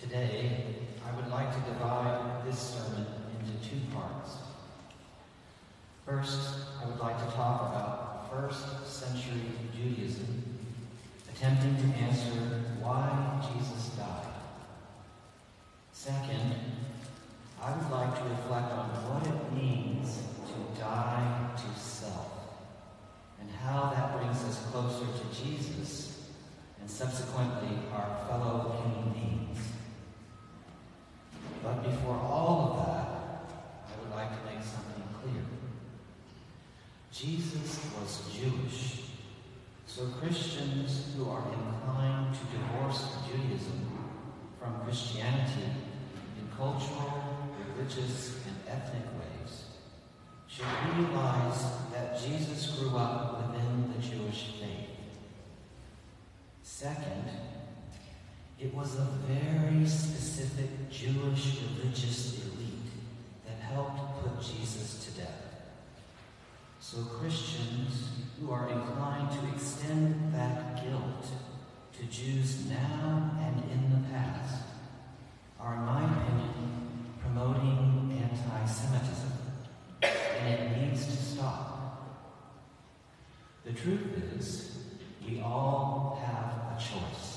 Today, I would like to divide this sermon into two parts. First, I would like to talk about first century Judaism, attempting to answer why Jesus died. Second, I would like to reflect on what it means to die to self and how that brings us closer to Jesus and subsequently our fellow human beings. But before all of that, I would like to make something clear. Jesus was Jewish, so Christians who are inclined to divorce Judaism from Christianity in cultural, religious, and ethnic ways should realize that Jesus grew up within the Jewish faith. Second, it was a very specific Jewish religious elite that helped put Jesus to death. So Christians who are inclined to extend that guilt to Jews now and in the past are, in my opinion, promoting anti-Semitism, and it needs to stop. The truth is, we all have a choice.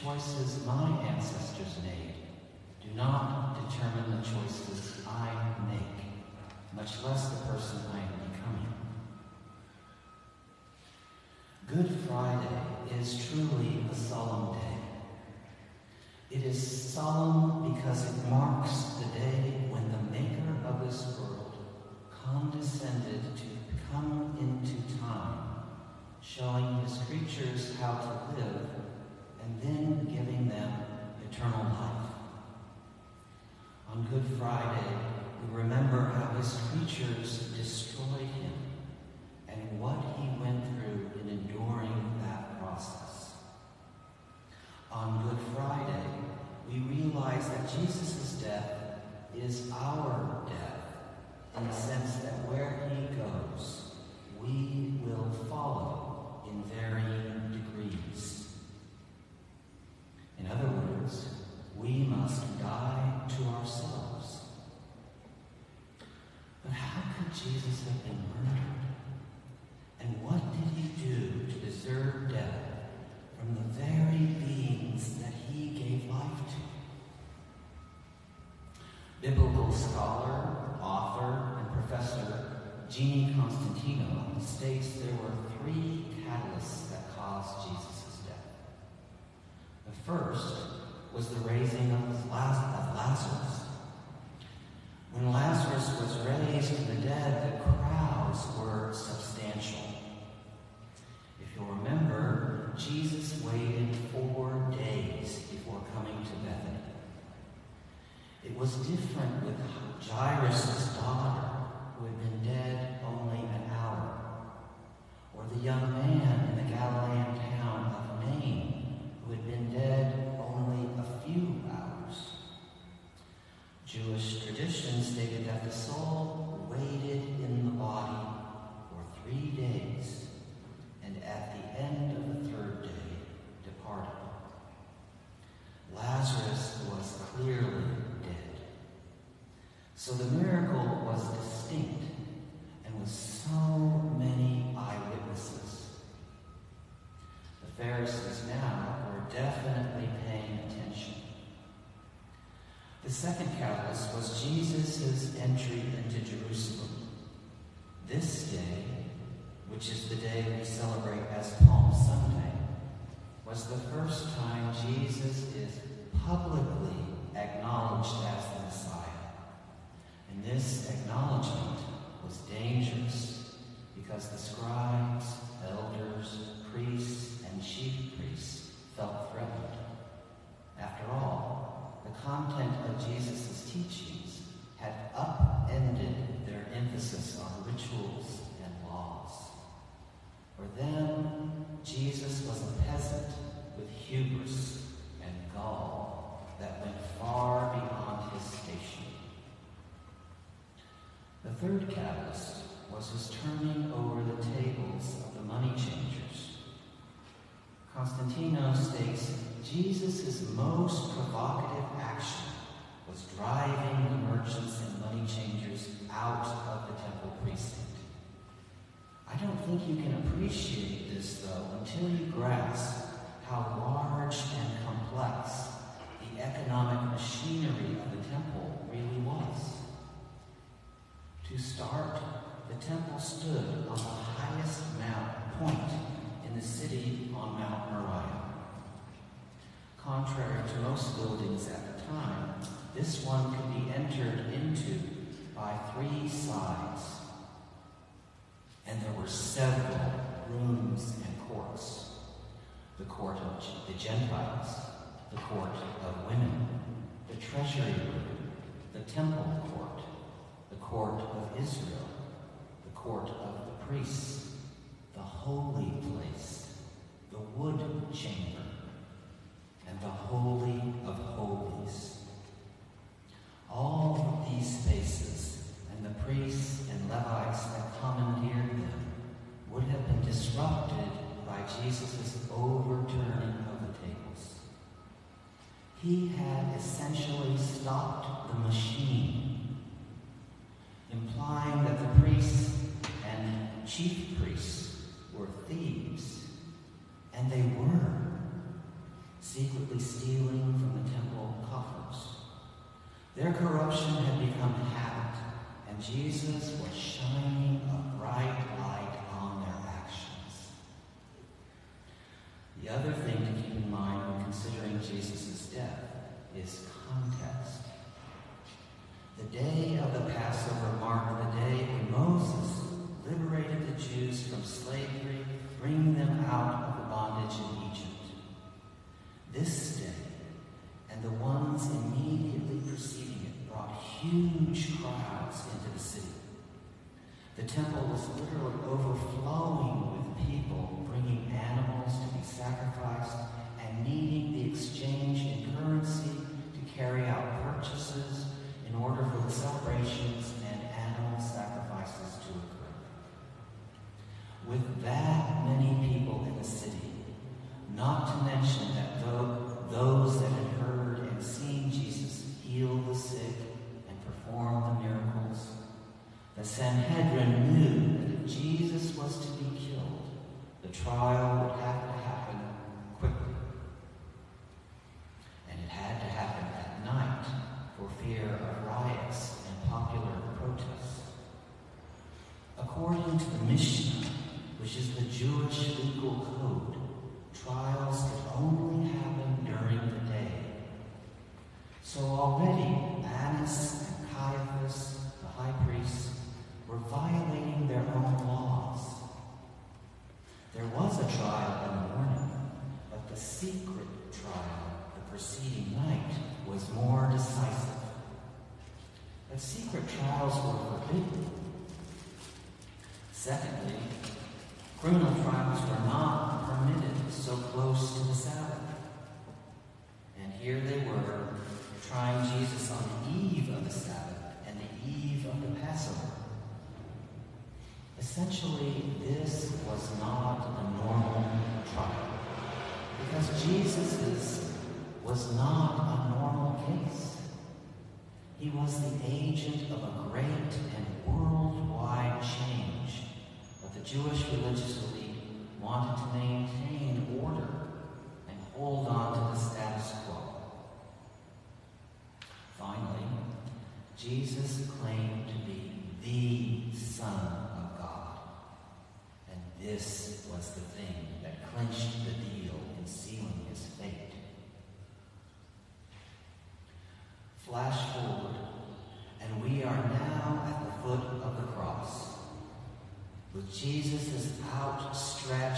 Choices my ancestors made do not determine the choices I make, much less the person I am becoming. Good Friday is truly a solemn day. It is solemn because it marks the day when the maker of this world condescended to come into time, showing his creatures how to live and then eternal life. On Good Friday, we remember how his creatures destroyed him and what he went through in enduring that process. On Good Friday, we realize that Jesus' death is our death in the sense that where he goes, we will follow in varying degrees. In other words, we must die to ourselves. But how Jesus have been murdered? And what did he do to deserve death from the very beings that he gave life to? Biblical scholar, author, and professor Jeannie Constantinou states there were three catalysts that caused Jesus' death. The first was the raising of Lazarus. When Lazarus was raised from the dead, the crowds were substantial. If you'll remember, Jesus waited four days before coming to Bethany. It was different with Jairus' daughter, who had been dead only an hour, or the young man in the Galilean town of Nain, who had been dead only a few hours. Jewish tradition stated that the soul The Pharisees now were definitely paying attention. The second catalyst was Jesus' entry into Jerusalem. This day, which is the day we celebrate as Palm Sunday, was the first time Jesus is publicly acknowledged as the Messiah. And this acknowledgement was dangerous because the scribes, elders, priests, chief priests felt threatened. After all, the content of Jesus' teachings had upended their emphasis on rituals and laws. For them, Jesus was a peasant with hubris and gall that went far beyond his station. The third catalyst was his turning over the tables of the money changers. Constantinou states Jesus' most provocative action was driving the merchants and money changers out of the temple precinct. I don't think you can appreciate this, though, until you grasp how large and complex the economic machinery of the temple really was. To start, the temple stood on the highest mount point in the city on Mount Moriah. Contrary to most buildings at the time, this one could be entered into by three sides. And there were several rooms and courts. The court of the Gentiles, the court of women, the treasury room, the temple court, the court of Israel, the court of the priests, the holy place, the wood chamber, the Holy of Holies. All of these spaces and the priests and Levites that commandeered them would have been disrupted by Jesus' overturning of the tables. He had essentially stopped the machine, Jesus huge crowds into the city. The temple was literally overflowing with people bringing animals to be sacrificed and needing the exchange in currency to carry out purchases in order for the celebrations and animal sacrifices to occur. With that many people in the city, not to mention that those that had heard and seen Jesus heal the sick and perform the miracles, the Sanhedrin knew that if Jesus was to be killed, the trial would have to happen quickly. And it had to happen at night for fear of riots and popular protests. According to the Mishnah, which is the Jewish legal code, trials could only happen during the day. So already Annas and Caiaphas, the high priests, were violating their own laws. There was a trial in the morning, but the secret trial the preceding night was more decisive. But secret trials were forbidden. Secondly, criminal trials were not permitted so close to the Sabbath. And here they were, trying Jesus on the eve of the Sabbath and the eve of the Passover. Essentially, this was not a normal trial because Jesus' was not a normal case. He was the agent of a great and worldwide change, Jewish religious elite wanted to maintain order and hold on to the status quo. Finally, Jesus claimed to be the Son of God. And this was the thing that clinched the deal in sealing his fate. Flash forward, and we are now at the foot of the cross. With is outstretched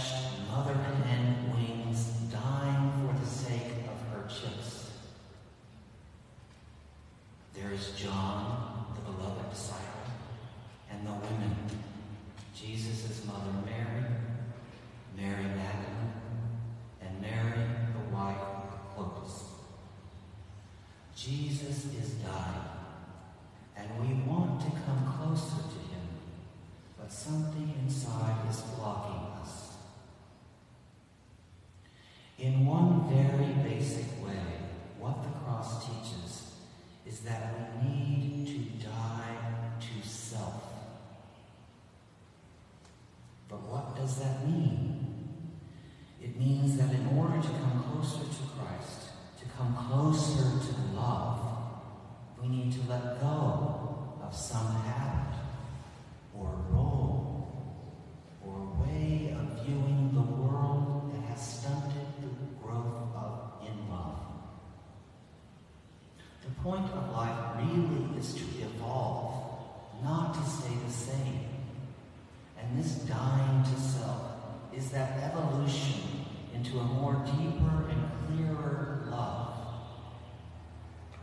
does that mean? It means that in order to come closer to Christ, to come closer to love, we need to let go of some habit or role or way of viewing the world that has stunted the growth of in love. The point of life really is to evolve, not to stay the same. And this dying to is that evolution into a more deeper and clearer love.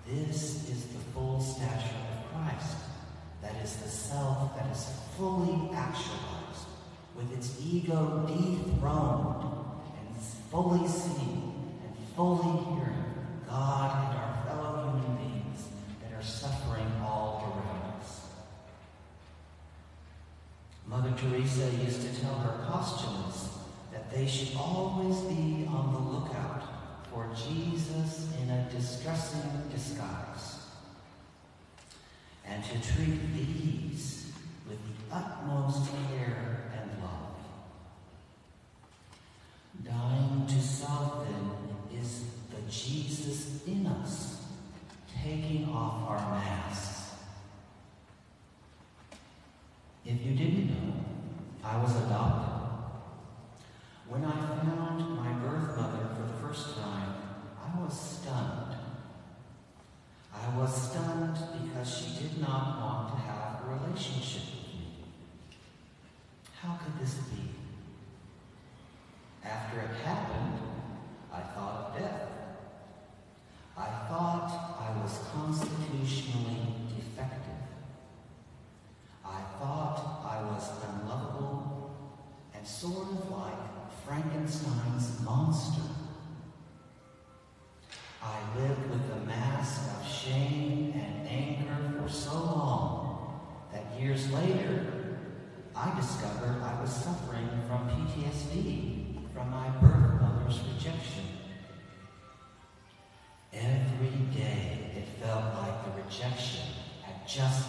This is the full stature of Christ. That is the self that is fully actualized, with its ego dethroned and fully seen to treat these with the utmost care How could this be? After it happened, I discovered I was suffering from PTSD from my birth mother's rejection. Every day it felt like the rejection had just